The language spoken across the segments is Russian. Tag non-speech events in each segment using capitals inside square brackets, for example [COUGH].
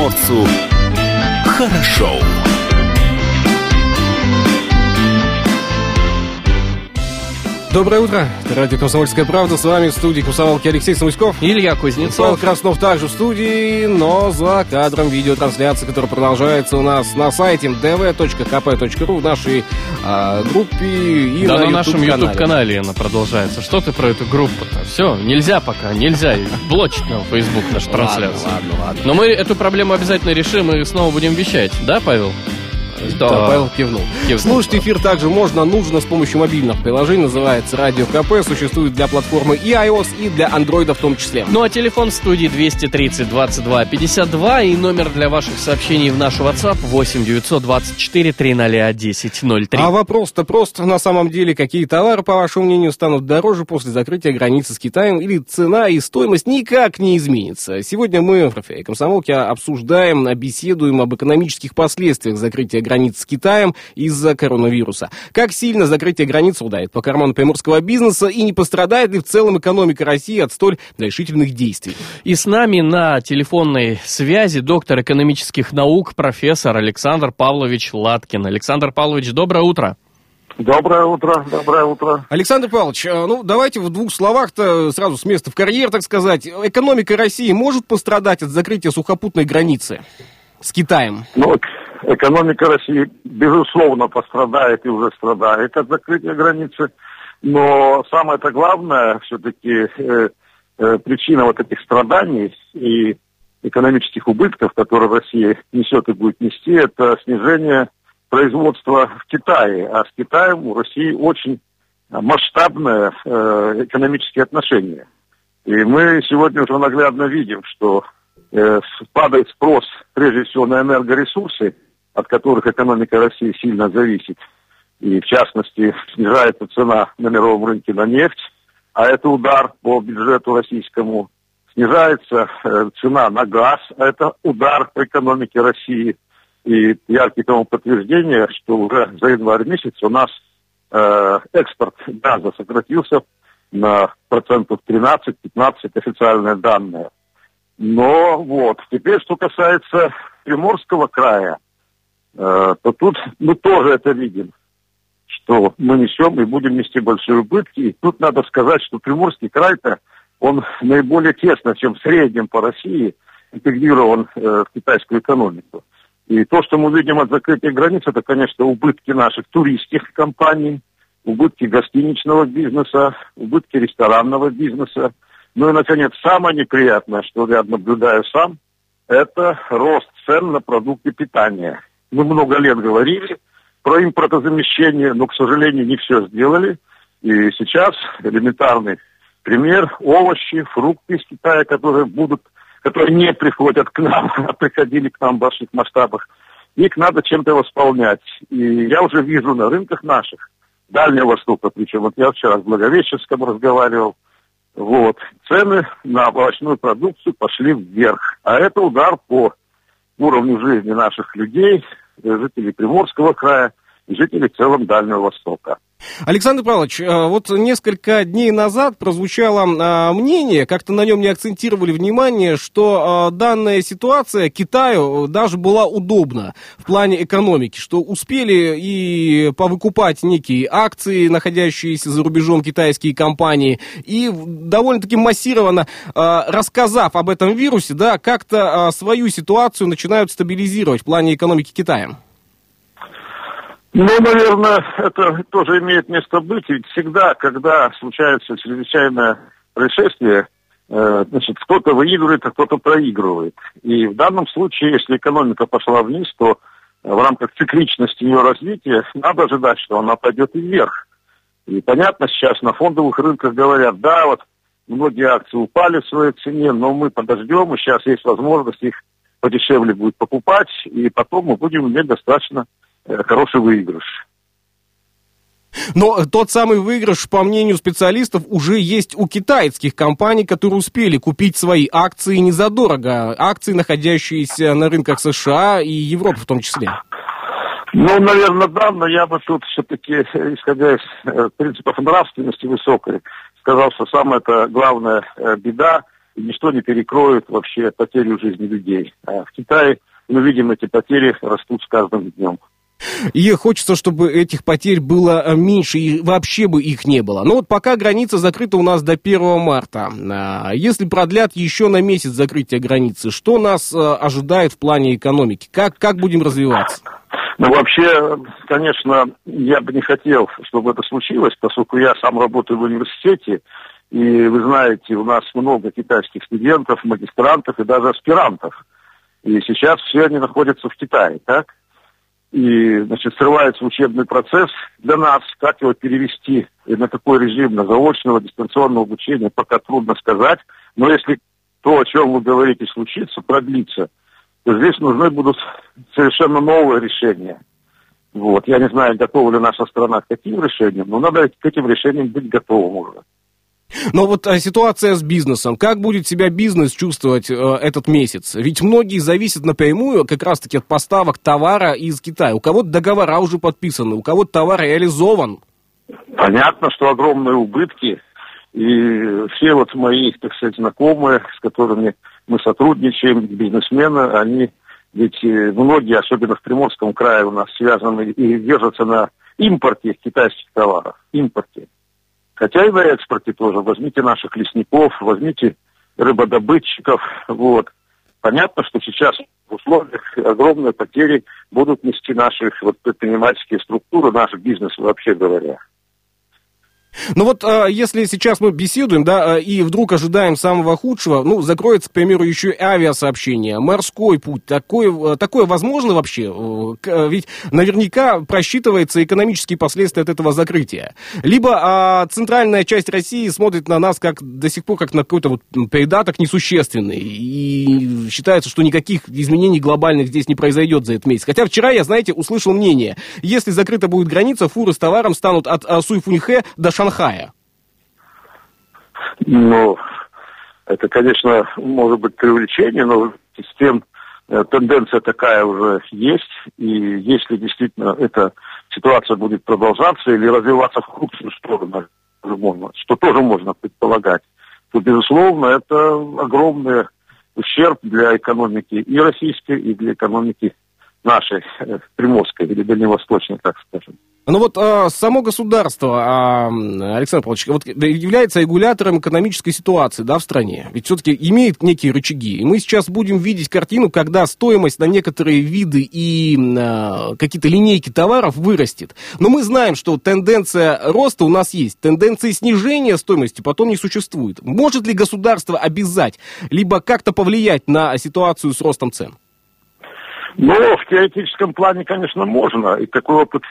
комсомольцу хорошо. Доброе утро. Радио «Комсомольская правда». С вами в студии комсомолки Алексей Самуськов. Илья Кузнецов. Павел Краснов также в студии, но за кадром видеотрансляции, которая продолжается у нас на сайте dv.kp.ru в нашей а, группе и да, на, на нашем YouTube-канале. YouTube-канале она продолжается. Что ты про эту группу-то? Все, нельзя пока, нельзя. Блочить нам Facebook нашу трансляцию. Ладно, ладно, ладно. Но мы эту проблему обязательно решим и снова будем вещать. Да, Павел? Да, Павел кивнул. Кивнул. Слушать эфир также можно, нужно с помощью мобильных приложений. Называется Радио КП. Существует для платформы и iOS, и для андроида в том числе. Ну а телефон в студии 230 22 52 и номер для ваших сообщений в наш WhatsApp 8 924 300 1003. А вопрос-то прост. На самом деле, какие товары, по вашему мнению, станут дороже после закрытия границы с Китаем или цена и стоимость никак не изменится? Сегодня мы в «Рафе Комсомолке обсуждаем, беседуем об экономических последствиях закрытия границ с Китаем из-за коронавируса. Как сильно закрытие границ ударит по карману приморского бизнеса и не пострадает ли в целом экономика России от столь решительных действий? И с нами на телефонной связи доктор экономических наук, профессор Александр Павлович Латкин. Александр Павлович, доброе утро. Доброе утро, доброе утро. Александр Павлович, э, ну давайте в двух словах-то сразу с места в карьер, так сказать. Экономика России может пострадать от закрытия сухопутной границы с Китаем? Ну, экономика России, безусловно, пострадает и уже страдает от закрытия границы. Но самое-то главное, все-таки э, э, причина вот этих страданий и экономических убытков, которые Россия несет и будет нести, это снижение производства в Китае. А с Китаем у России очень масштабные э, экономические отношения. И мы сегодня уже наглядно видим, что э, падает спрос прежде всего на энергоресурсы, от которых экономика России сильно зависит. И в частности снижается цена на мировом рынке на нефть, а это удар по бюджету российскому. Снижается э, цена на газ, а это удар по экономике России. И яркий тому подтверждение, что уже за январь месяц у нас э, экспорт газа сократился на процентов 13-15 официальные данные. Но вот, теперь что касается Приморского края, то тут мы тоже это видим, что мы несем и будем нести большие убытки. И тут надо сказать, что Приморский край-то, он наиболее тесно, чем в среднем по России, интегрирован э, в китайскую экономику. И то, что мы видим от закрытия границ, это, конечно, убытки наших туристских компаний, убытки гостиничного бизнеса, убытки ресторанного бизнеса. Ну и, наконец, самое неприятное, что я наблюдаю сам, это рост цен на продукты питания. Мы много лет говорили про импортозамещение, но, к сожалению, не все сделали. И сейчас элементарный пример. Овощи, фрукты из Китая, которые будут, которые не приходят к нам, [LAUGHS] а приходили к нам в больших масштабах. Их надо чем-то восполнять. И я уже вижу на рынках наших, Дальнего Востока, причем вот я вчера с Благовещенском разговаривал, вот, цены на овощную продукцию пошли вверх. А это удар по уровню жизни наших людей, жителей Приморского края и жителей в целом Дальнего Востока. Александр Павлович, э, вот несколько дней назад прозвучало э, мнение, как-то на нем не акцентировали внимание, что э, данная ситуация Китаю даже была удобна в плане экономики, что успели и повыкупать некие акции, находящиеся за рубежом китайские компании, и довольно-таки массированно рассказав об этом вирусе, да, как-то свою ситуацию начинают стабилизировать в плане экономики Китая. Ну, наверное, это тоже имеет место быть. Ведь всегда, когда случается чрезвычайное происшествие, э, значит, кто-то выигрывает, а кто-то проигрывает. И в данном случае, если экономика пошла вниз, то в рамках цикличности ее развития надо ожидать, что она пойдет и вверх. И понятно, сейчас на фондовых рынках говорят, да, вот многие акции упали в своей цене, но мы подождем, и сейчас есть возможность их подешевле будет покупать, и потом мы будем иметь достаточно Э, хороший выигрыш. Но тот самый выигрыш, по мнению специалистов, уже есть у китайских компаний, которые успели купить свои акции не задорого. Акции, находящиеся на рынках США и Европы в том числе. Ну, наверное, да, но я бы тут все-таки, исходя из э, принципов нравственности высокой, сказал, что самая это главная э, беда и ничто не перекроет вообще потерю жизни людей. А в Китае мы видим, эти потери растут с каждым днем. И хочется, чтобы этих потерь было э, меньше, и вообще бы их не было. Но вот пока граница закрыта у нас до 1 марта. А, если продлят еще на месяц закрытие границы, что нас э, ожидает в плане экономики? Как, как будем развиваться? Ну, вообще, конечно, я бы не хотел, чтобы это случилось, поскольку я сам работаю в университете, и вы знаете, у нас много китайских студентов, магистрантов и даже аспирантов. И сейчас все они находятся в Китае, так? И, значит, срывается учебный процесс. Для нас, как его перевести на такой режим, на заочного дистанционного обучения, пока трудно сказать. Но если то, о чем вы говорите, случится, продлится, то здесь нужны будут совершенно новые решения. Вот. Я не знаю, готова ли наша страна к таким решениям, но надо к этим решениям быть готовым уже. Но вот а, ситуация с бизнесом. Как будет себя бизнес чувствовать э, этот месяц? Ведь многие зависят напрямую как раз-таки от поставок товара из Китая. У кого-то договора уже подписаны, у кого-то товар реализован. Понятно, что огромные убытки. И все вот мои, так сказать, знакомые, с которыми мы сотрудничаем, бизнесмены, они ведь э, многие, особенно в Приморском крае у нас связаны и держатся на импорте китайских товаров. Импорте. Хотя и на экспорте тоже. Возьмите наших лесников, возьмите рыбодобытчиков. Вот. Понятно, что сейчас в условиях огромные потери будут нести наши вот, предпринимательские структуры, наш бизнес вообще говоря. Ну вот, а, если сейчас мы беседуем, да, а, и вдруг ожидаем самого худшего, ну, закроется, к примеру, еще и авиасообщение, морской путь, такое, такое возможно вообще? Ведь наверняка просчитывается экономические последствия от этого закрытия. Либо а, центральная часть России смотрит на нас как до сих пор как на какой-то вот придаток несущественный, и считается, что никаких изменений глобальных здесь не произойдет за этот месяц. Хотя вчера я, знаете, услышал мнение, если закрыта будет граница, фуры с товаром станут от Суйфуньхэ до Шанхая? Ну, это, конечно, может быть привлечение, но с тем э, тенденция такая уже есть. И если действительно эта ситуация будет продолжаться или развиваться в худшую сторону, что тоже можно предполагать, то, безусловно, это огромный ущерб для экономики и российской, и для экономики нашей, э, приморской или дальневосточной, так скажем. Ну вот а, само государство, а, Александр Павлович, вот является регулятором экономической ситуации да, в стране. Ведь все-таки имеет некие рычаги. И мы сейчас будем видеть картину, когда стоимость на некоторые виды и а, какие-то линейки товаров вырастет. Но мы знаем, что тенденция роста у нас есть. Тенденции снижения стоимости потом не существует. Может ли государство обязать, либо как-то повлиять на ситуацию с ростом цен? Ну, в теоретическом плане, конечно, можно. И такой опыт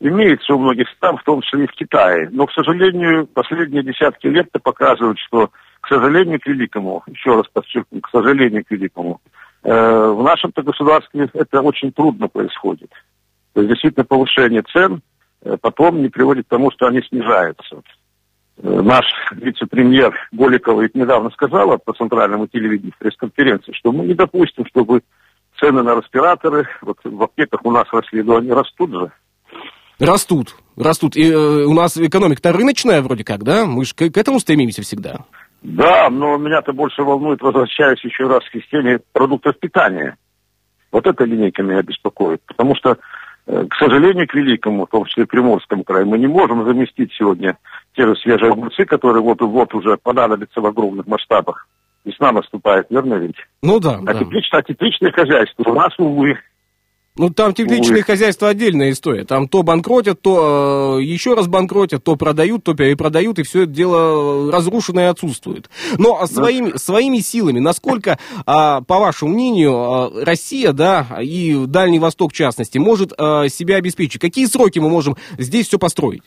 имеется у многих стран, в том числе и в Китае. Но, к сожалению, последние десятки лет показывают, что, к сожалению, к великому, еще раз подчеркну, к сожалению, к великому, э, в нашем-то государстве это очень трудно происходит. То есть, действительно, повышение цен э, потом не приводит к тому, что они снижаются. Э, наш вице-премьер Голикова ведь недавно сказала по центральному телевидению в пресс-конференции, что мы не допустим, чтобы цены на респираторы, вот в аптеках у нас росли, но они растут же. Растут, растут. И э, у нас экономика-то рыночная вроде как, да? Мы же к, к этому стремимся всегда. Да, но меня-то больше волнует, возвращаясь еще раз к системе продуктов питания. Вот эта линейка меня беспокоит. Потому что, э, к сожалению, к великому, в том числе Приморскому краю, мы не можем заместить сегодня те же свежие огурцы, которые вот, вот уже понадобятся в огромных масштабах. Весна наступает, верно ведь? Ну да. А, да. Теплично, а тепличное хозяйство у нас, увы, ну, там тепличные Ой. хозяйства отдельная история. Там то банкротят, то э, еще раз банкротят, то продают, то перепродают, и все это дело разрушено и отсутствует. Но своими, да. своими силами, насколько, э, по вашему мнению, э, Россия, да, и Дальний Восток в частности, может э, себя обеспечить? Какие сроки мы можем здесь все построить?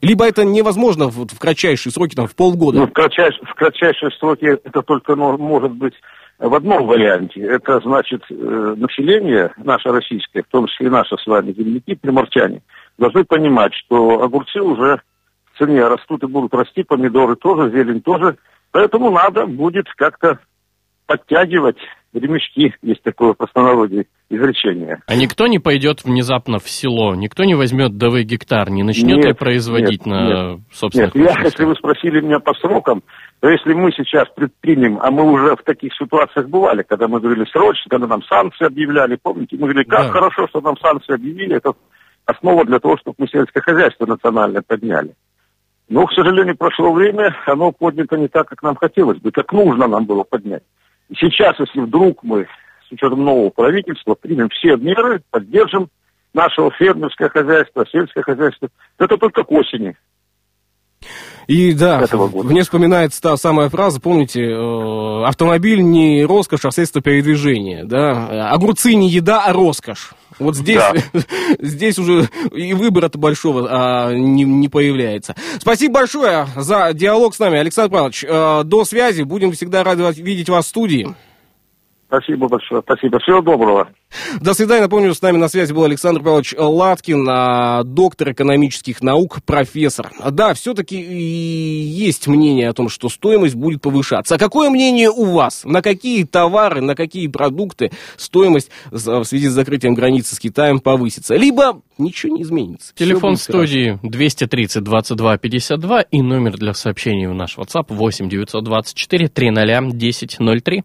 Либо это невозможно в, в кратчайшие сроки, там, в полгода? Ну, в, кратчайш, в кратчайшие сроки это только ну, может быть в одном варианте. Это значит э, население, наше российское, в том числе и наши с вами земляки, приморчане, должны понимать, что огурцы уже в цене растут и будут расти, помидоры тоже, зелень тоже. Поэтому надо будет как-то подтягивать ремешки, есть такое простонародье изречение. А никто не пойдет внезапно в село, никто не возьмет ДВ гектар, не начнет Нет, ли производить нет, на нет. собственных Нет, я, если вы спросили меня по срокам, то если мы сейчас предпримем, а мы уже в таких ситуациях бывали, когда мы говорили срочно, когда нам санкции объявляли, помните, мы говорили, как Да. хорошо, что нам санкции объявили, это основа для того, чтобы мы сельское хозяйство национальное подняли. Но, к сожалению, прошло время, оно поднято не так, как нам хотелось бы, как нужно нам было поднять. Сейчас, если вдруг мы с учетом нового правительства примем все меры, поддержим нашего фермерское хозяйство, сельское хозяйство, то это только к осени. И да, этого года. мне вспоминается та самая фраза, помните, э, автомобиль не роскошь, а средство передвижения, да, огурцы не еда, а роскошь. Вот здесь, [LAUGHS] здесь уже и выбора-то большого а, не, не появляется. Спасибо большое за диалог с нами, Александр Павлович. Э, до связи, будем всегда рады видеть вас в студии. Спасибо большое, спасибо. Всего доброго. До свидания. Напомню, с нами на связи был Александр Павлович Латкин, а, доктор экономических наук, профессор. Да, все-таки есть мнение о том, что стоимость будет повышаться. А какое мнение у вас? На какие товары, на какие продукты стоимость в связи с закрытием границы с Китаем повысится? Либо ничего не изменится. Телефон студии 230 22 52 и номер для сообщений в наш WhatsApp 8 924 300 1003.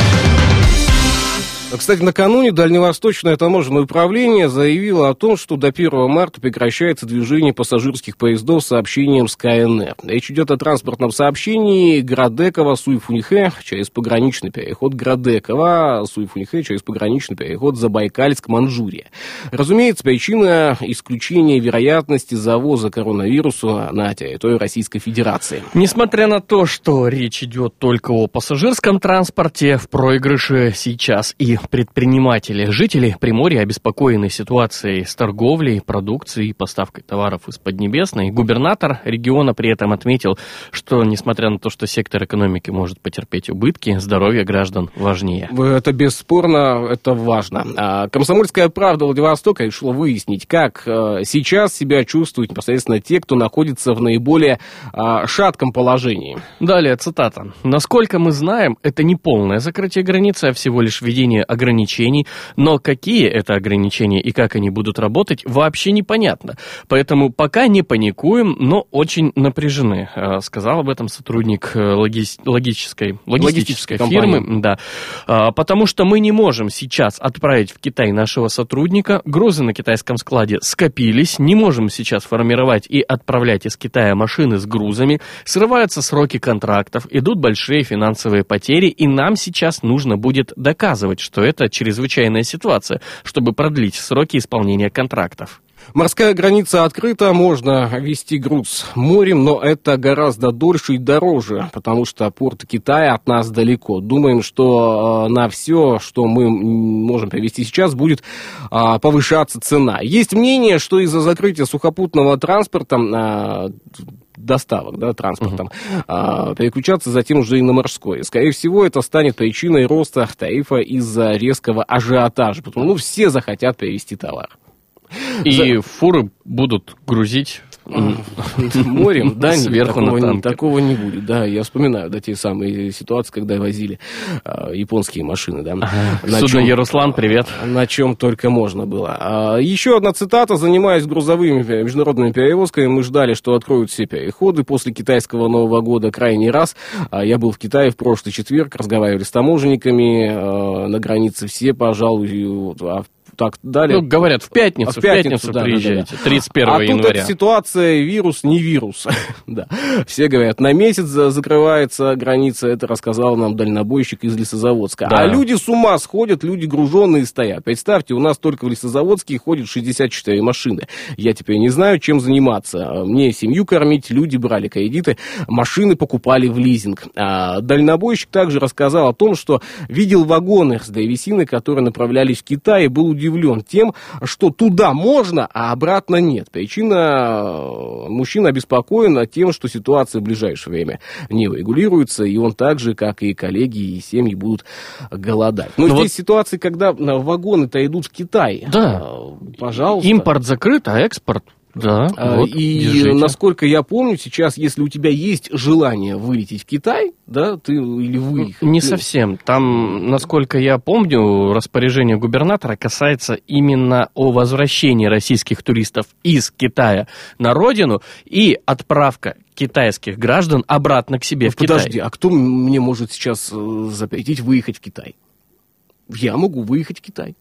Кстати, накануне Дальневосточное таможенное управление заявило о том, что до 1 марта прекращается движение пассажирских поездов с сообщением с КНР. Речь идет о транспортном сообщении Градекова, Суйфунихе через пограничный переход Градекова, Суйфунихе через пограничный переход Забайкальск, Манчжурия. Разумеется, причина исключения вероятности завоза коронавируса на территорию Российской Федерации. Несмотря на то, что речь идет только о пассажирском транспорте, в проигрыше сейчас и предприниматели. Жители Приморья обеспокоены ситуацией с торговлей, продукцией и поставкой товаров из Поднебесной. Губернатор региона при этом отметил, что, несмотря на то, что сектор экономики может потерпеть убытки, здоровье граждан важнее. Это бесспорно, это важно. А, Комсомольская правда Владивостока решила выяснить, как э, сейчас себя чувствуют непосредственно те, кто находится в наиболее а, шатком положении. Далее цитата. «Насколько мы знаем, это не полное закрытие границы, а всего лишь введение ограничений, но какие это ограничения и как они будут работать, вообще непонятно. Поэтому пока не паникуем, но очень напряжены», э, сказал об этом сотрудник э, логис- логической, логистической Логистической фирмы. компании. Да. А, Потому что мы не можем сейчас отправить в Китай нашего сотрудника. Грузы на китайском складе скопились. Не можем сейчас формировать и отправлять из Китая машины с грузами. Срываются сроки контрактов, идут большие финансовые потери, и нам сейчас нужно будет доказывать, что это чрезвычайная ситуация, чтобы продлить сроки исполнения контрактов. Морская граница открыта, можно вести груз морем, но это гораздо дольше и дороже, потому что порт Китая от нас далеко. Думаем, что э, на все, что мы можем привезти сейчас, будет а, повышаться цена. Есть мнение, что из-за закрытия сухопутного транспорта а, доставок, да, транспортом, а, переключаться затем уже и на морской. Скорее всего, это станет причиной роста тарифа из-за резкого ажиотажа, потому ну, все захотят перевести товар. И фуры будут грузить [LAUGHS] морем, да, Сверху на такого, не, танкер. такого не будет, да, я вспоминаю, да, те самые ситуации, когда возили а, японские машины, да, Судно Яруслан, привет. на чем только можно было. А, еще одна цитата. Занимаясь грузовыми международными перевозками, мы ждали, что откроют все переходы после китайского Нового года крайний раз. А, я был в Китае в прошлый четверг, разговаривали с таможенниками на границе. Все, пожалуй, так далее. Ну, говорят, в пятницу, А в пятницу, да, да, да, приезжайте, да. 31 а тут января. эта ситуация вирус, не вирус. [LAUGHS] да. Все говорят, на месяц за- закрывается граница, это рассказал нам дальнобойщик из Лесозаводска. Да. А люди с ума сходят, люди груженные стоят. Представьте, у нас только в Лесозаводске ходит 64 машины. Я теперь не знаю, чем заниматься. Мне семью кормить, люди брали кредиты, машины покупали в лизинг. А дальнобойщик также рассказал о том, что видел вагоны с древесиной, которые направлялись в Китай, и был удивлен тем, что туда можно, а обратно нет. Причина, э, мужчина обеспокоен тем, что ситуация в ближайшее время не регулируется, и он так же, как и коллеги и семьи, будут голодать. Но Ну здесь ситуация, когда э, вагоны-то идут в Китай. Да. Э, Пожалуйста. Импорт закрыт, а экспорт Да, А, вот, и держите. насколько я помню, сейчас, если у тебя есть желание вылететь в Китай, да, ты или выехать. Не ну, совсем. Там, насколько я помню, распоряжение губернатора касается именно о возвращении российских туристов из Китая на родину и отправка китайских граждан обратно к себе ну, в Китай. подожди, а кто мне может сейчас э, запретить выехать в Китай? Я могу выехать в Китай.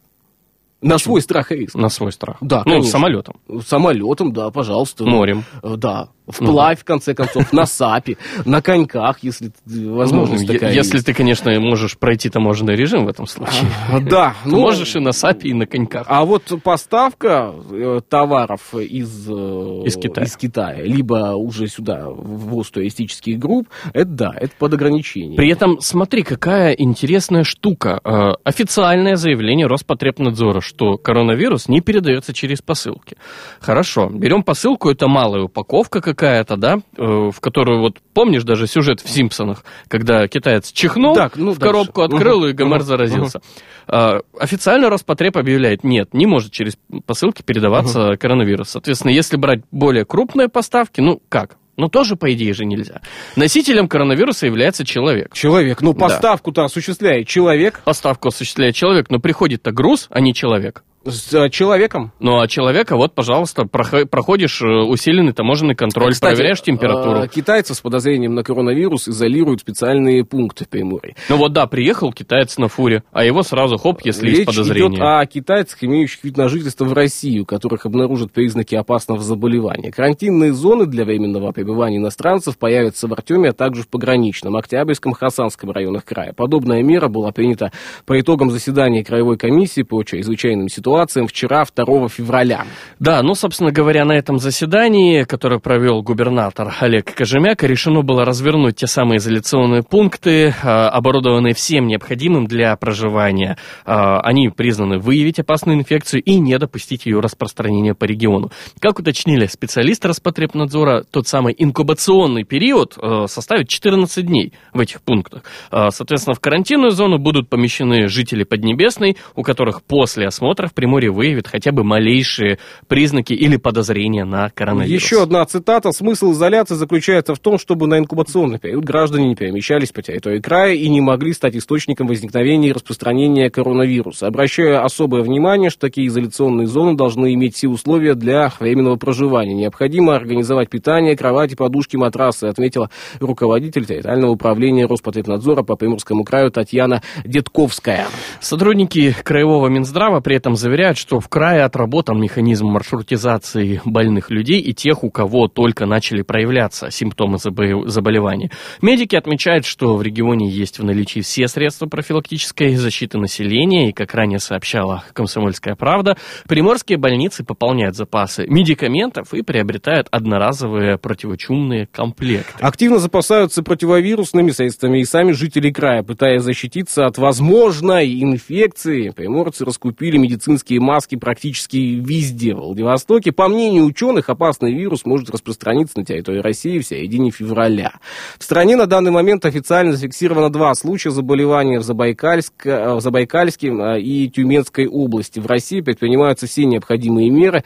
На свой страх и риск. На свой страх. Да, ну, конечно. самолетом, Самолетом, да, пожалуйста. морем. Э, Да, вплавь, в конце концов, на САПе, на коньках, если возможность Ну, такая Если есть. ты, конечно, можешь пройти таможенный режим в этом случае. А, Да, [LAUGHS] Ты ну, можешь и на САПе, и на коньках. А вот поставка э, товаров из, э, Из Китая. из Китая, либо уже сюда, ввоз туристических групп, это да, это под ограничение. При этом, смотри, какая интересная штука. Официальное заявление Роспотребнадзора, что коронавирус не передается через посылки. Хорошо, берем посылку, это малая упаковка какая-то, да, э, в которую, вот помнишь даже сюжет в «Симпсонах», когда китаец чихнул, Так, ну, в дальше. коробку открыл, Мгм, и Гомер мгм, заразился. Э, Официально Роспотреб объявляет, нет, не может через посылки передаваться коронавирус. Соответственно, если брать более крупные поставки, ну как? Ну, тоже, по идее же, нельзя. Носителем коронавируса является человек. Человек, ну Да. поставку-то осуществляет человек Поставку осуществляет человек, но приходит-то груз, а не человек. С э, человеком. Ну, а человека, вот, пожалуйста, прохо- проходишь э, усиленный таможенный контроль, Кстати, проверяешь температуру. э, Китайцев с подозрением на коронавирус изолируют специальные пункты в Приморье. Ну вот да, приехал китаец на фуре, а его сразу хоп, если Речь есть подозрение. идет о китайцах, имеющих вид на жительство в России, у которых обнаружат признаки опасного заболевания. Карантинные зоны для временного пребывания иностранцев появятся в Артеме, а также в Пограничном, Октябрьском, Хасанском районах края. Подобная мера была принята по итогам заседания Краевой комиссии по чрезвычайным ситуациям вчера, 2 февраля. Да, ну, собственно говоря, на этом заседании, которое провел губернатор Олег Кожемяк, решено было развернуть те самые изоляционные пункты, э, оборудованные всем необходимым для проживания. Э, Они признаны выявить опасную инфекцию и не допустить ее распространения по региону. Как уточнили специалисты Роспотребнадзора, тот самый инкубационный период э, составит 14 дней в этих пунктах. Соответственно, в карантинную зону будут помещены жители Поднебесной, у которых после осмотра Приморье выявят хотя бы малейшие признаки или подозрения на коронавирус. Еще одна цитата. Смысл изоляции заключается в том, чтобы на инкубационный период граждане не перемещались по территории края и не могли стать источником возникновения и распространения коронавируса. Обращаю особое внимание, что такие изоляционные зоны должны иметь все условия для временного проживания. Необходимо организовать питание, кровати, подушки, матрасы, отметила руководитель территориального управления Роспотребнадзора по Приморскому краю Татьяна Детковская. Сотрудники Краевого Минздрава при этом заверяют, что в крае отработан механизм маршрутизации больных людей и тех, у кого только начали проявляться симптомы забо- заболевания. Медики отмечают, что в регионе есть в наличии все средства профилактической защиты населения, и, как ранее сообщала «Комсомольская правда», приморские больницы пополняют запасы медикаментов и приобретают одноразовые противочумные комплекты. Активно запасаются противовирусными средствами и сами жители края, пытаясь защититься от возможной инфекции. Приморцы раскупили медицинские маски практически везде в Владивостоке. По мнению ученых, опасный вирус может распространиться на территории России в середине февраля. В стране на данный момент официально зафиксировано два случая заболевания в, Забайкальск, э, в Забайкальске э, и Тюменской области. В России предпринимаются все необходимые меры,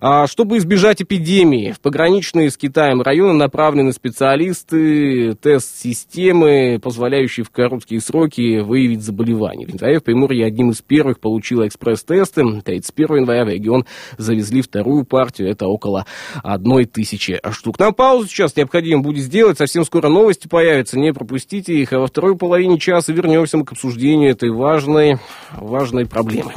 а, чтобы избежать эпидемии. В пограничные с Китаем районы направлены специалисты, тест-системы, позволяющие в короткие сроки выявить заболевание. В январе в Приморье одним из первых получила экспресс-тесты. 31 января в регион завезли вторую партию, это около одной тысячи штук. Нам паузу сейчас необходимо будет сделать, совсем скоро новости появятся, не пропустите их, а во второй половине часа вернемся мы к обсуждению этой важной, важной проблемы.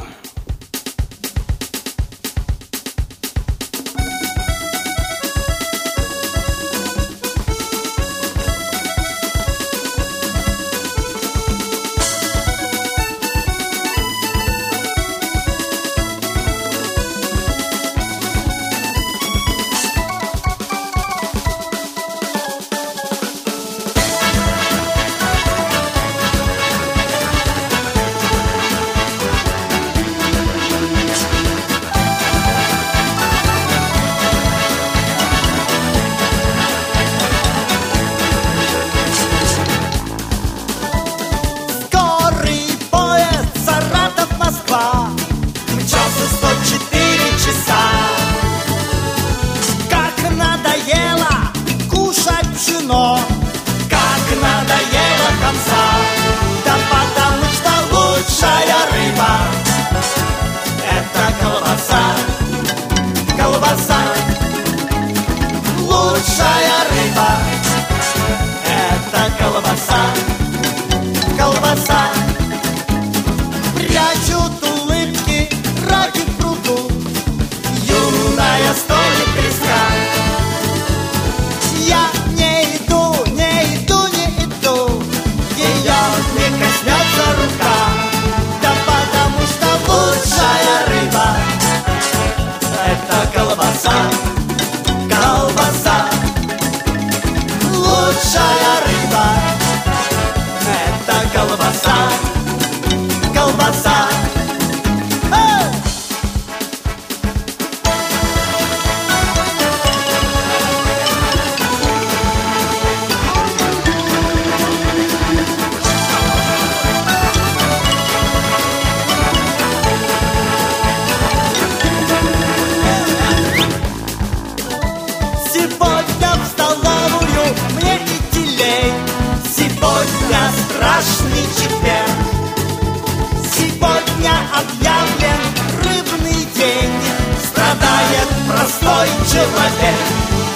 Простой человек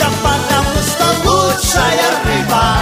Да потому что лучшая рыба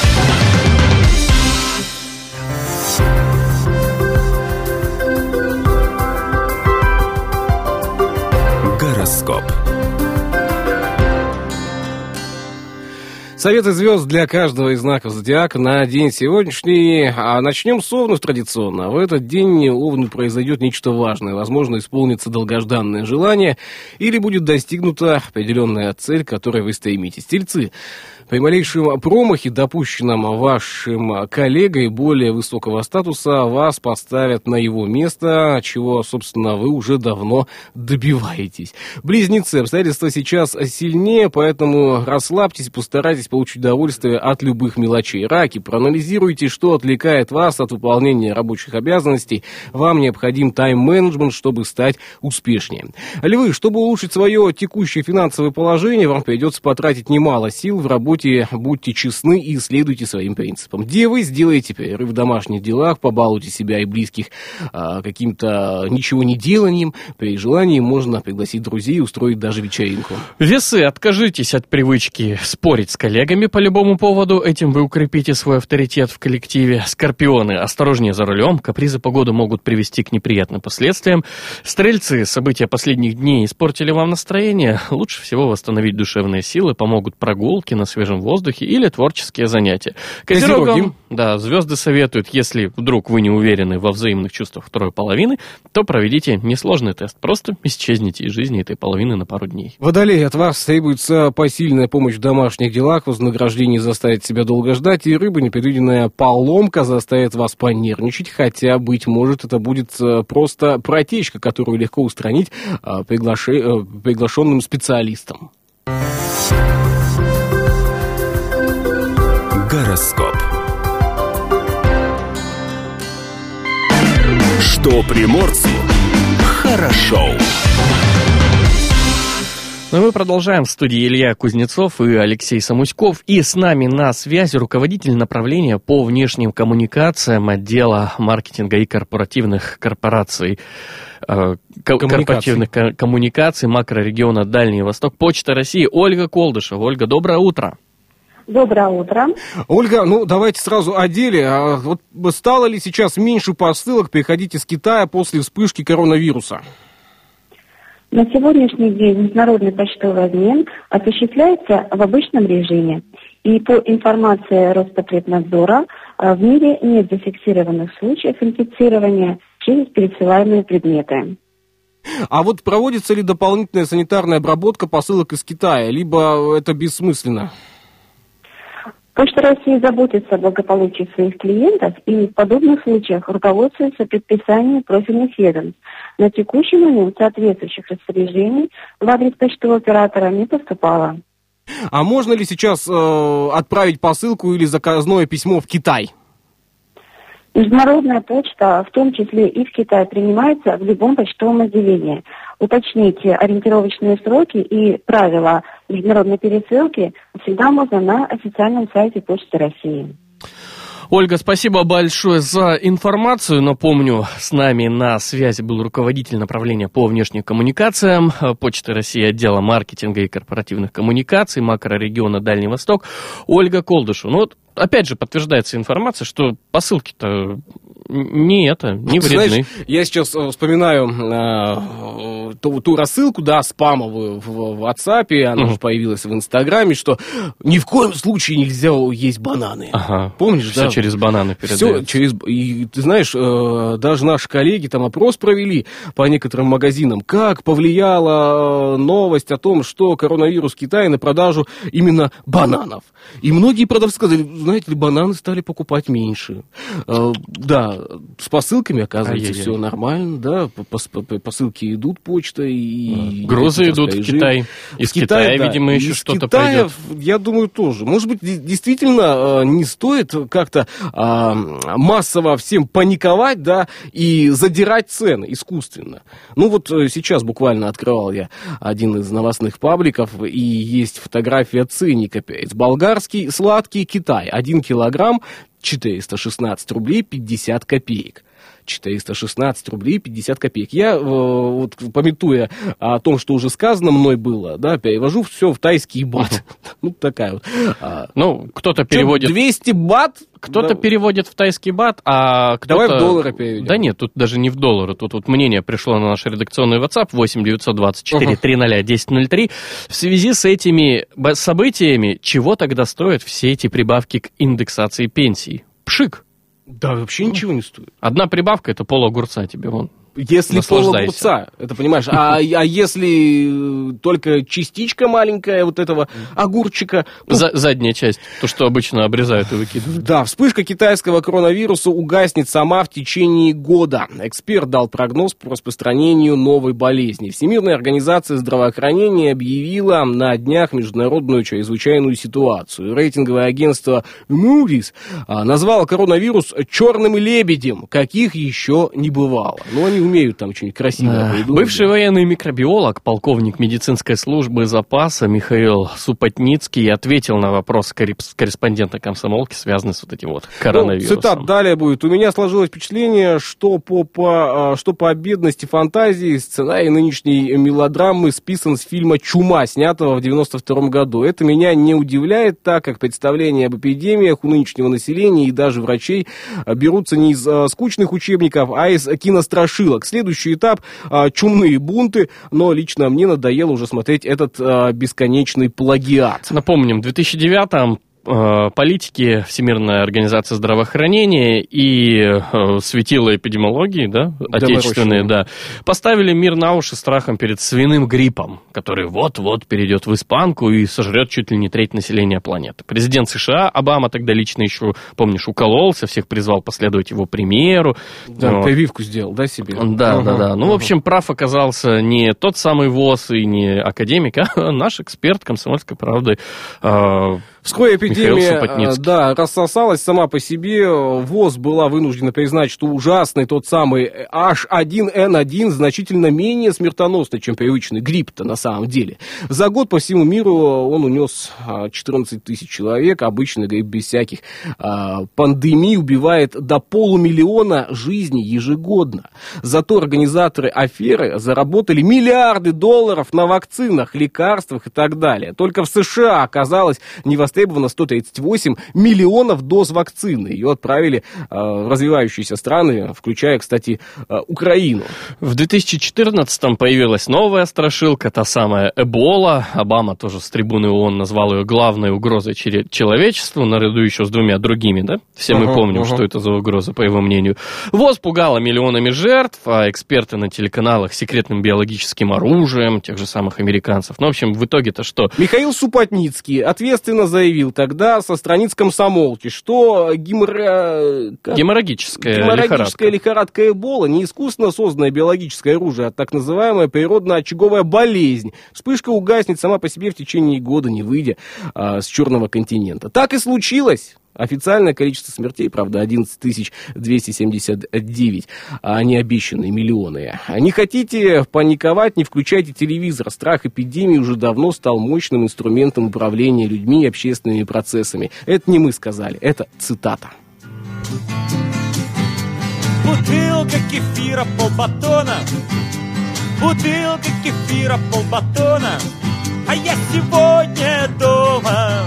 Советы звезд для каждого из знаков зодиака на день сегодняшний. А начнем с овнов традиционно. В этот день овну произойдет нечто важное. Возможно, исполнится долгожданное желание или будет достигнута определенная цель, к которой вы стремитесь. Тельцы. При малейшем промахе, допущенном вашим коллегой более высокого статуса, вас поставят на его место, чего, собственно, вы уже давно добиваетесь. Близнецы. Обстоятельства сейчас сильнее, поэтому расслабьтесь, постарайтесь получить удовольствие от любых мелочей. Раки. Проанализируйте, что отвлекает вас от выполнения рабочих обязанностей. Вам необходим тайм-менеджмент, чтобы стать успешнее. Львы. Чтобы улучшить свое текущее финансовое положение, вам придется потратить немало сил в работе будьте честны и следуйте своим принципам. Девы, сделайте перерыв в домашних делах, побалуйте себя и близких а, каким-то ничего не деланием. При желании можно пригласить друзей и устроить даже вечеринку. Весы, откажитесь от привычки спорить с коллегами по любому поводу, этим вы укрепите свой авторитет в коллективе. Скорпионы, осторожнее за рулем, капризы погоды могут привести к неприятным последствиям. Стрельцы, события последних дней испортили вам настроение, лучше всего восстановить душевные силы, помогут прогулки на свежем воздухе или творческие занятия. Козерогам, да, звезды советуют, если вдруг вы не уверены во взаимных чувствах второй половины, то проведите несложный тест, просто исчезните из жизни этой половины на пару дней. Водолей, от вас требуется посильная помощь в домашних делах, вознаграждение заставит себя долго ждать, и рыба, непредвиденная поломка заставит вас понервничать, хотя, быть может, это будет э, просто протечка, которую легко устранить э, приглаши- э, приглашенным специалистом. Гороскоп. Что приморцу хорошо. Ну и мы продолжаем. В студии Илья Кузнецов и Алексей Самуськов. И с нами на связи руководитель направления по внешним коммуникациям отдела маркетинга и корпоративных корпораций э, корпоративных ко- коммуникаций макрорегиона Дальний Восток Почта России Ольга Колдышева. Ольга, доброе утро. Доброе утро. Ольга, ну давайте сразу о деле. А Вот стало ли сейчас меньше посылок приходить из Китая после вспышки коронавируса? На сегодняшний день международный почтовый обмен осуществляется в обычном режиме. И по информации Роспотребнадзора, э, в мире нет зафиксированных случаев инфицирования через пересылаемые предметы. А вот проводится ли дополнительная санитарная обработка посылок из Китая, либо это бессмысленно? Почта России заботится о благополучии своих клиентов и в подобных случаях руководствуется предписаниями профильных ведомств. На текущий момент соответствующих распоряжений в адрес почтового оператора не поступало. А можно ли сейчас э, отправить посылку или заказное письмо в Китай? Международная почта, в том числе и в Китае, принимается в любом почтовом отделении. Уточните ориентировочные сроки и правила международной пересылки всегда можно на официальном сайте Почты России. Ольга, спасибо большое за информацию. Напомню, с нами на связи был руководитель направления по внешним коммуникациям Почты России отдела маркетинга и корпоративных коммуникаций макрорегиона Дальний Восток Ольга Колдышу. Ну вот опять же подтверждается информация, что посылки-то не это, не вредны. Знаешь, я сейчас э, вспоминаю э, ту, ту рассылку, да, спамовую в, в WhatsApp, она Мгм. же появилась в Инстаграме, что ни в коем случае нельзя есть бананы. Ага. Помнишь, Все да? через бананы Все передается. через... И ты знаешь, э, даже наши коллеги там опрос провели по некоторым магазинам, как повлияла э, новость о том, что коронавирус в Китае на продажу именно бананов. И многие продавцы сказали, знаете ли, бананы стали покупать меньше. Э, Да, с посылками, оказывается, Ай-яй-яй. все нормально, да, по- по- по- посылки идут почтой. И Грузы идут в. Китай. Из Китая, да. видимо, еще Из что-то Китая, пойдет. я думаю, тоже. Может быть, де- действительно э, не стоит как-то а, массово всем паниковать, да, и задирать цены искусственно. Ну вот э, сейчас буквально открывал я один из новостных пабликов, и есть фотография ценника. Болгарский сладкий Китай. Один килограмм 416 рублей 50 копеек. 416 рублей 50 копеек. Я, э, вот, пометуя о том, что уже сказано мной было, да, перевожу все в тайский бат. [LAUGHS] Ну, такая вот. А, Ну, кто-то переводит... 200 бат? Кто-то Да. переводит в тайский бат, а кто-то... Давай в доллары переведем. Да нет, тут даже не в доллары. Тут вот мнение пришло на наш редакционный WhatsApp 8 924 Ага. 300 1003. В связи с этими событиями, чего тогда стоят все эти прибавки к индексации пенсий? Пшик. Да, вообще ничего не стоит. Одна прибавка это пол огурца тебе вон. Если Наслаждайся. пол огурца, это понимаешь, а, [LAUGHS] а если э, только частичка маленькая вот этого огурчика, ну, За- задняя часть, то, что обычно обрезают и выкидывают. Да, вспышка китайского коронавируса угаснет сама в течение года. Эксперт дал прогноз по распространению новой болезни. Всемирная организация здравоохранения объявила на днях международную чрезвычайную ситуацию. Рейтинговое агентство Moody's а, назвало коронавирус черным лебедем, каких еще не бывало. Ну, они умеют там что-нибудь красивое Да. Бывший военный микробиолог, полковник медицинской службы запаса Михаил Супотницкий ответил на вопрос корреспондента комсомолки, связанный с вот этим вот коронавирусом. Ну, цитат далее будет. У меня сложилось впечатление, что по, по, а, что по бедности фантазии сценарий нынешней мелодрамы списан с фильма «Чума», снятого в 92 году. Это меня не удивляет, так как представления об эпидемиях у нынешнего населения и даже врачей а, берутся не из а, скучных учебников, а из кинострашилок. Следующий этап а, чумные бунты, но лично мне надоело уже смотреть этот а, бесконечный плагиат. Напомним, в 2009-м э, политики Всемирная организация здравоохранения и э, светила эпидемиологии, да, отечественные, да, поставили мир на уши страхом перед свиным гриппом, который вот-вот перейдет в испанку и сожрет чуть ли не треть населения планеты. Президент США Обама тогда лично еще, помнишь, укололся, всех призвал последовать его примеру. Да, Вот. прививку сделал, да, себе? Да, Ага, да, да. Ну, в ага. общем, прав оказался не тот самый ВОЗ и не академик, [LAUGHS] а наш эксперт комсомольской правды. Э, Вскоре эпидемия, э, да, рассосалась сама по себе. ВОЗ была вынуждена признать, что ужасный тот самый H1N1 значительно менее смертоносный, чем привычный грипп-то на самом деле. За год по всему миру он унес а, 14 тысяч человек. Обычный грипп без всяких а, пандемий убивает до полумиллиона жизней ежегодно. Зато организаторы аферы заработали миллиарды долларов на вакцинах, лекарствах и так далее. Только в США оказалось не востребовано 138 миллионов доз вакцины. Ее отправили э, в развивающиеся страны, включая, кстати, э, Украину. В 2014-м появилась новая страшилка, та самая Эбола. Обама тоже с трибуны ООН назвал ее главной угрозой человечеству, наряду еще с двумя другими, да? Все мы Ага, помним, ага. что это за угроза, по его мнению. ВОЗ пугала миллионами жертв, а эксперты на телеканалах секретным биологическим оружием тех же самых американцев. Ну, в общем, в итоге-то что? Михаил Супотницкий, ответственно за заявил тогда со страниц комсомолки, что геморра... как? Геморрагическая, Геморрагическая лихорадка. лихорадка Эбола не искусственно созданное биологическое оружие, а так называемая природно-очаговая болезнь. Вспышка угаснет сама по себе в течение года, не выйдя а, с черного континента. Так и случилось. Официальное количество смертей, правда, 11 279, а не обещанные миллионы. Не хотите паниковать, не включайте телевизор. Страх эпидемии уже давно стал мощным инструментом управления людьми и общественными процессами. Это не мы сказали, это цитата. Бутылка кефира полбатона Бутылка кефира полбатона А я сегодня дома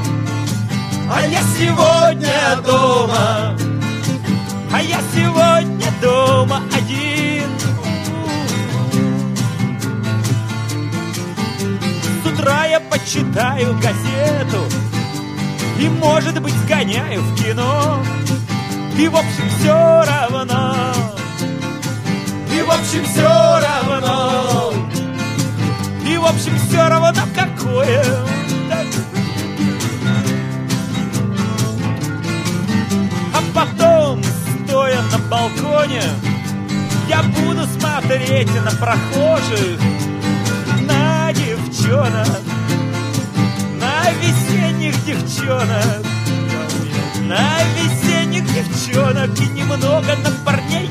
А я сегодня дома. А я сегодня дома один. С утра я почитаю газету И, может быть, сгоняю в кино. И в общем все равно. И в общем все равно. И в общем все равно какое потом, стоя на балконе Я буду смотреть на прохожих На девчонок На весенних девчонок на весенних девчонок и немного на парней.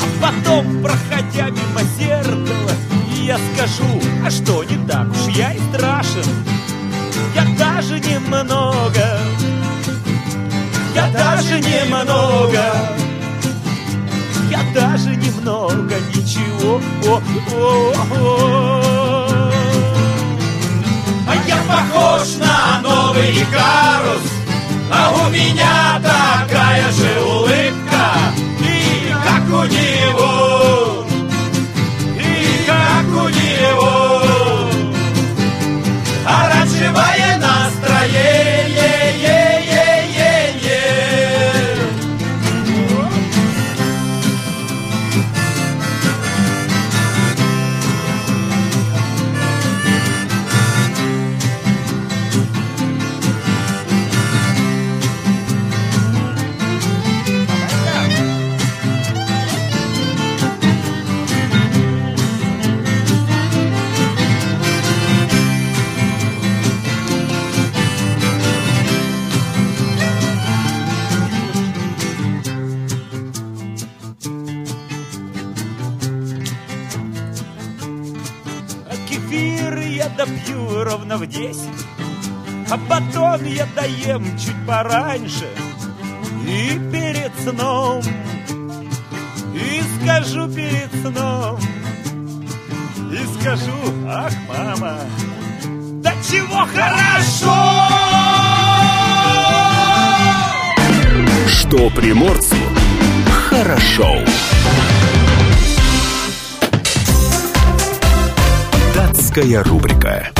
А потом, проходя мимо зеркала, я скажу, а что даже немного, я даже немного ничего. О, о, о. А я похож на новый Икарус А у меня такая же улыбка допью ровно в десять А батон я доем чуть пораньше И перед сном И скажу перед сном И скажу, ах, мама Да чего хорошо! Что приморцу хорошо. Датская рубрика.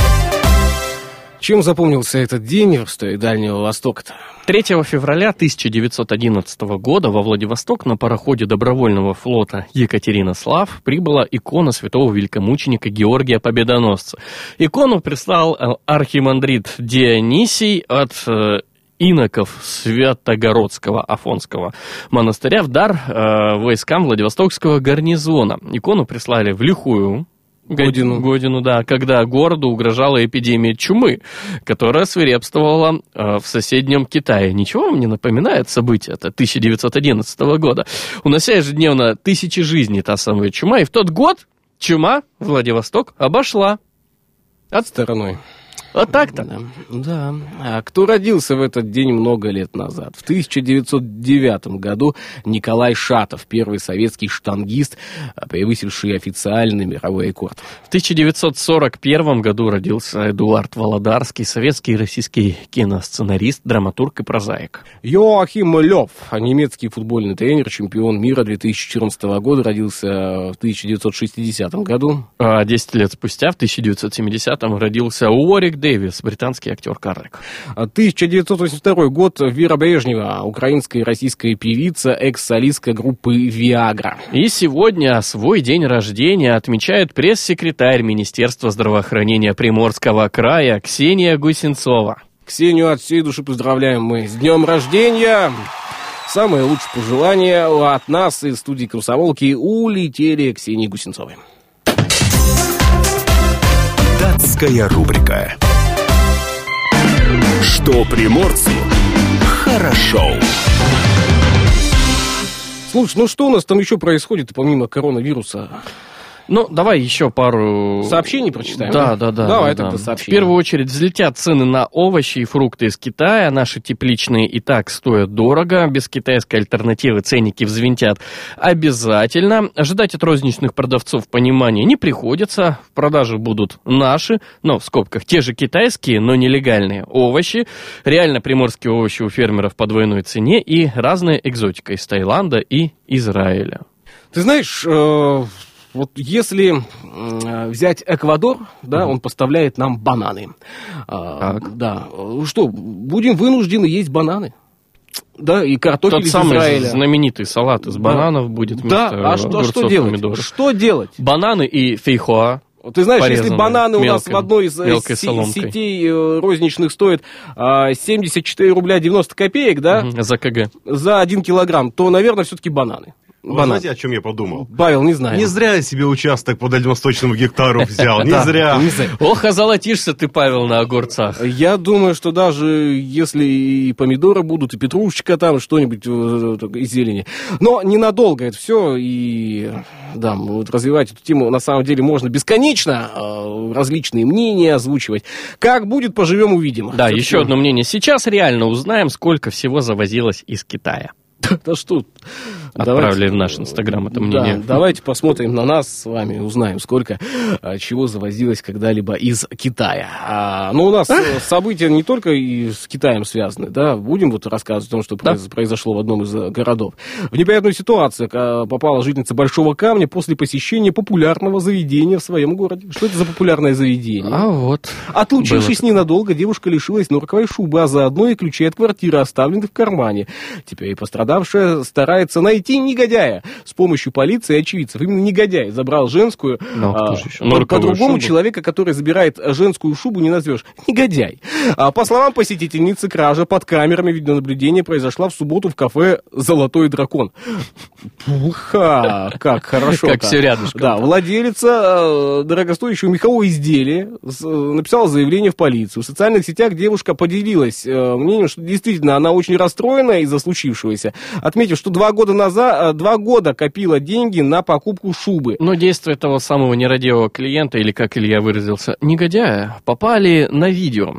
Чем запомнился этот день в истории Дальнего Востока-то? 3 февраля 1911 года во Владивосток на пароходе добровольного флота Екатеринослав прибыла икона святого великомученика Георгия Победоносца. Икону прислал э, архимандрит Дионисий от э, иноков Святогородского Афонского монастыря в дар э, войскам Владивостокского гарнизона. Икону прислали в лихую Годину. Годину, да, когда городу угрожала эпидемия чумы, которая свирепствовала э, в соседнем Китае. Ничего вам не напоминает событие это 1911 года? Унося ежедневно тысячи жизней та самая чума, и в тот год чума Владивосток обошла. От стороной. Вот так-то. Да. да. А кто родился в этот день много лет назад? В 1909 году Николай Шатов, первый советский штангист, а, превысивший официальный мировой рекорд. В 1941 году родился Эдуард Володарский, советский и российский киносценарист, драматург и прозаик. Йоахим Лев, немецкий футбольный тренер, чемпион мира 2014 года, родился в 1960 году. А 10 лет спустя, в 1970-м, родился Уорик Дэвис, британский актер карлик. 1982 год. Вера Брежнева, украинская и российская певица, экс-солистка группы «Виагра». И сегодня свой день рождения отмечает пресс-секретарь Министерства здравоохранения Приморского края Ксения Гусенцова. Ксению от всей души поздравляем мы с днем рождения. Самые лучшие пожелания от нас из студии «Комсомолки» улетели Ксении Гусенцовой. Датская рубрика. Что приморцу хорошо. Слушай, ну что у нас там еще происходит помимо коронавируса? Ну, давай еще пару... Сообщений прочитаем? Да, да, да. Давай да, тогда да. В сообщения. первую очередь взлетят цены на овощи и фрукты из Китая. Наши тепличные и так стоят дорого. Без китайской альтернативы ценники взвинтят обязательно. Ожидать от розничных продавцов понимания не приходится. В продаже будут наши, но в скобках те же китайские, но нелегальные овощи. Реально приморские овощи у фермеров по двойной цене и разная экзотика из Таиланда и Израиля. Ты знаешь, э, вот если э, взять Эквадор, да, он поставляет нам бананы. А, Так. Да. Что, будем вынуждены есть бананы? Да, и картофель Тот из самый Израиля. знаменитый салат из Да. бананов будет Да, вместо а что, а что огурцов, делать? помидоров. Что делать? Бананы и фейхоа. Ты знаешь, если бананы у нас в одной из э, соломкой. сетей э, розничных стоят а, 74 рубля 90 копеек, да, За КГ. за 1 килограмм, то, наверное, все-таки бананы. Вы знаете, о чем я подумал? Павел, не знаю. Не зря я себе участок по дальневосточному гектару взял, [LAUGHS] не зря. Ох, озолотишься ты, Павел, на огурцах. Я думаю, что даже если и помидоры будут, и петрушечка там, что-нибудь э, из зелени. Но ненадолго это все. И да, вот развивать эту тему на самом деле можно бесконечно. э, различные мнения озвучивать. Как будет, поживем, увидим. Да, еще одно мнение. Сейчас реально узнаем, сколько всего завозилось из Китая. [LAUGHS] Да что? Отправили в наш Инстаграм это мнение. Да, давайте посмотрим на нас с вами, узнаем, сколько а, чего завозилось когда-либо из Китая. А, ну, у нас э, [LAUGHS] события не только и с Китаем связаны, да, будем вот рассказывать о том, что произ- произошло в одном из э, городов. В неприятную ситуацию а, попала жительница Большого Камня после посещения популярного заведения в своем городе. Что это за популярное заведение? А вот. Отлучившись Было. ненадолго, девушка лишилась норковой шубы, а заодно и ключей от квартиры, оставленных в кармане. Теперь и пострадавшая старается найти негодяя. С помощью полиции и очевидцев. Именно негодяй забрал женскую. Ну, а, Норковую По-другому человека, который забирает женскую шубу, не назовешь. Негодяй. А, по словам посетительницы, кража под камерами видеонаблюдения произошла в субботу в кафе «Золотой дракон». Пуха! Как хорошо. Как всё рядышком. Да, владелица э, дорогостоящего мехового изделия написала заявление в полицию. В социальных сетях девушка поделилась э, мнением, что действительно она очень расстроена из-за случившегося, отметив, что два года назад, э, два года копила деньги на покупку шубы. Но действия того самого нерадивого клиента, или как Илья выразился, негодяя, попали на видео.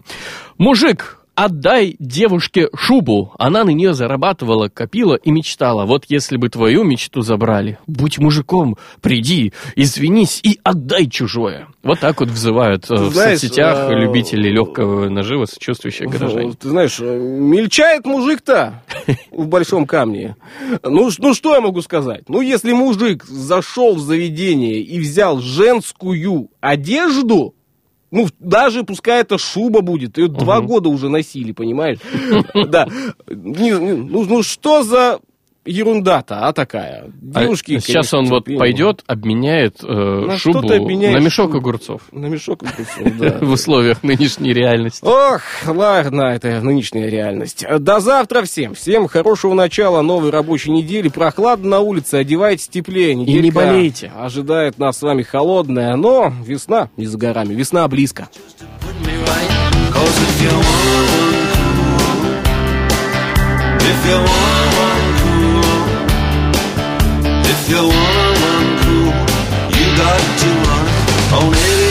Мужик, отдай девушке шубу. Она на нее зарабатывала, копила и мечтала. Вот если бы твою мечту забрали, будь мужиком, приди, извинись и отдай чужое. Вот так вот взывают э, Ты в знаешь, соцсетях э, любители легкого нажива, сочувствующие горожане. Ты знаешь, э, мельчает мужик-то в большом камне. Ну, ну, что я могу сказать? Ну, если мужик зашел в заведение и взял женскую одежду, ну, даже пускай это шуба будет, ее два года уже носили, понимаешь? [LAUGHS] Да. Ну, ну, что за ерунда-то, а такая? А Девушки, сейчас конечно, он вот терпение. пойдет, обменяет э, На шубу обменяешь на мешок огурцов На мешок огурцов, [LAUGHS] да. в условиях нынешней реальности. Ох, ладно, это нынешняя реальность. До завтра всем. Всем хорошего начала новой рабочей недели. Прохладно на улице, одевайтесь теплее. Неделька не болейте. Ожидает нас с вами холодная, но весна не за горами. Весна близко. If you want If you wanna run cool, you got to run on it.